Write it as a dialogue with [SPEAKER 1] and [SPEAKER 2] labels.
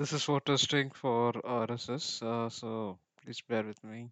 [SPEAKER 1] This is for uh, testing for RSS, uh, so please bear with me.